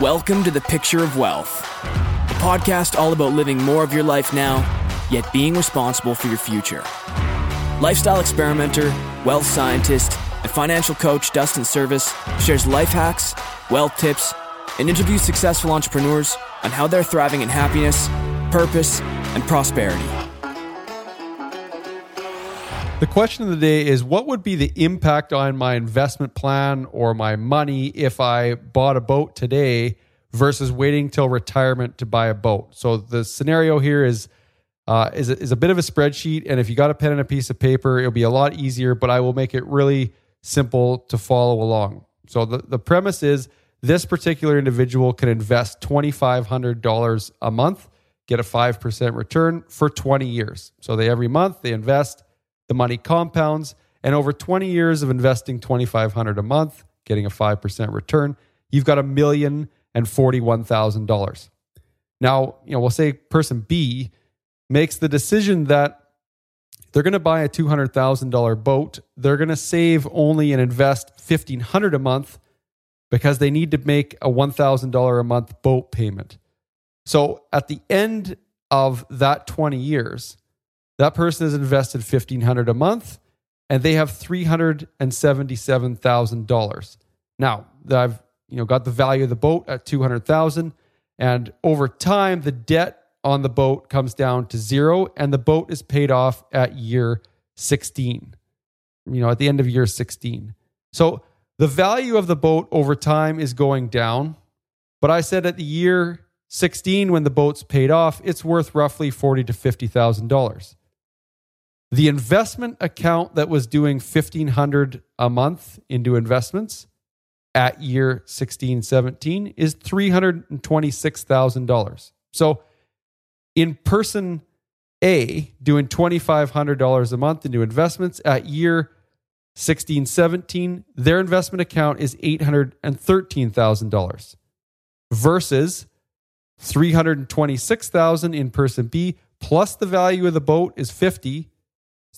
Welcome to the Picture of Wealth, a podcast all about living more of your life now, yet being responsible for your future. Lifestyle experimenter, wealth scientist, and financial coach Dustin Serviss shares life hacks, wealth tips, and interviews successful entrepreneurs on how they're thriving in happiness, purpose, and prosperity. The question of the day is what would be the impact on my investment plan or my money if I bought a boat today versus waiting till retirement to buy a boat? So the scenario here is uh, is, a, is a bit of a spreadsheet. And if you got a pen and a piece of paper, it'll be a lot easier, but I will make it really simple to follow along. So the, the premise is this particular individual can invest $2,500 a month, get a 5% return for 20 years. So they every month they invest the money compounds, and over 20 years of investing 2500 a month, getting a 5% return, you've got a million and $41,000. Now, you know, we'll say person B makes the decision that they're going to buy a $200,000 boat. They're going to save only and invest 1500 a month because they need to make a $1,000 a month boat payment. So at the end of that 20 years, that person has invested $1,500 a month, and they have three hundred and seventy-seven thousand dollars. Now, I've you know got the value of the boat at two hundred thousand, and over time, the debt on the boat comes down to zero, and the boat is paid off at year sixteen. You know, at the end of year sixteen. So the value of the boat over time is going down, but I said at the year 16 when the boat's paid off it's worth roughly 40 to 50 thousand dollars the investment account that was doing 1500 a month into investments at year 16, 17 is $326,000. So in person A, doing $2,500 a month into investments at year 16, 17, their investment account is $813,000 versus 326,000 in person B plus the value of the boat is 50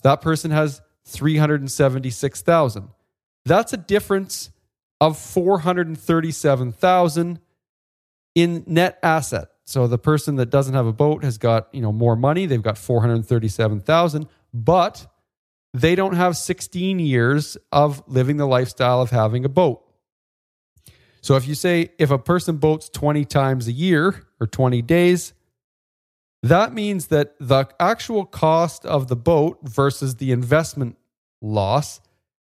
that person has 376,000. That's a difference of 437,000 in net asset. So the person that doesn't have a boat has got, you know, more money, they've got 437,000, but they don't have 16 years of living the lifestyle of having a boat. So if you say if a person boats 20 times a year or 20 days, that means that the actual cost of the boat versus the investment loss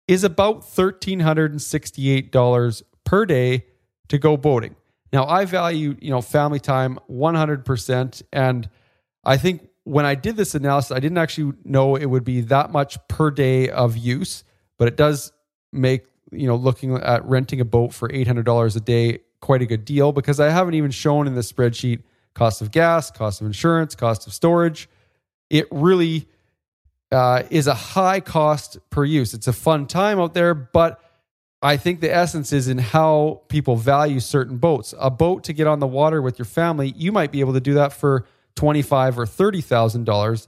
is about $1,368 per day to go boating. Now, I value, you know, family time 100%. And I think when I did this analysis, I didn't actually know it would be that much per day of use, but it does make, you know, looking at renting a boat for $800 a day quite a good deal because I haven't even shown in the spreadsheet cost of gas, cost of insurance, cost of storage. It really uh, is a high cost per use. It's a fun time out there, but I think the essence is in how people value certain boats. A boat to get on the water with your family, you might be able to do that for twenty-five or thirty thousand dollars,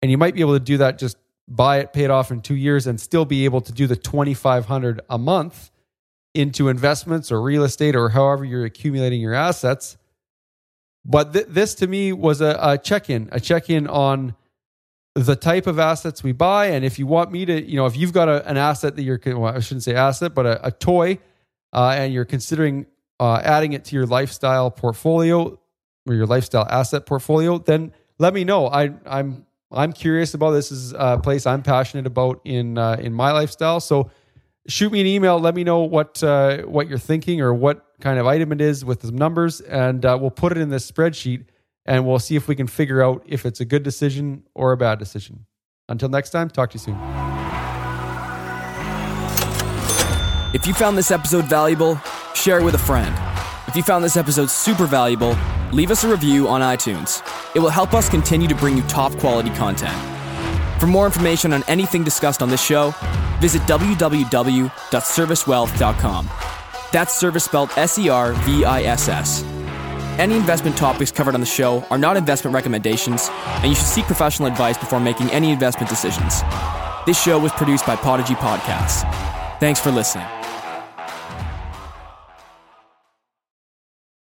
and you might be able to do that just buy it, pay it off in two years, and still be able to do the twenty-five hundred a month into investments or real estate or however you're accumulating your assets. But th- this to me was a, a check in, a check in on the type of assets we buy. And if you want me to, you know, if you've got a, an asset that you're, well, I shouldn't say asset, but a, a toy, uh, and you're considering uh, adding it to your lifestyle portfolio or your lifestyle asset portfolio, then let me know. I, I'm I'm curious about this. this is a place I'm passionate about in uh, in my lifestyle. So shoot me an email. Let me know what uh, what you're thinking or what kind of item it is with some numbers, and uh, we'll put it in this spreadsheet, and we'll see if we can figure out if it's a good decision or a bad decision. Until next time, talk to you soon. If you found this episode valuable, share it with a friend. If you found this episode super valuable, leave us a review on iTunes. It will help us continue to bring you top quality content. For more information on anything discussed on this show, visit www.servisswealth.com. That's service spelled S E R V I S S. Any investment topics covered on the show are not investment recommendations, and you should seek professional advice before making any investment decisions. This show was produced by Podigy Podcasts. Thanks for listening.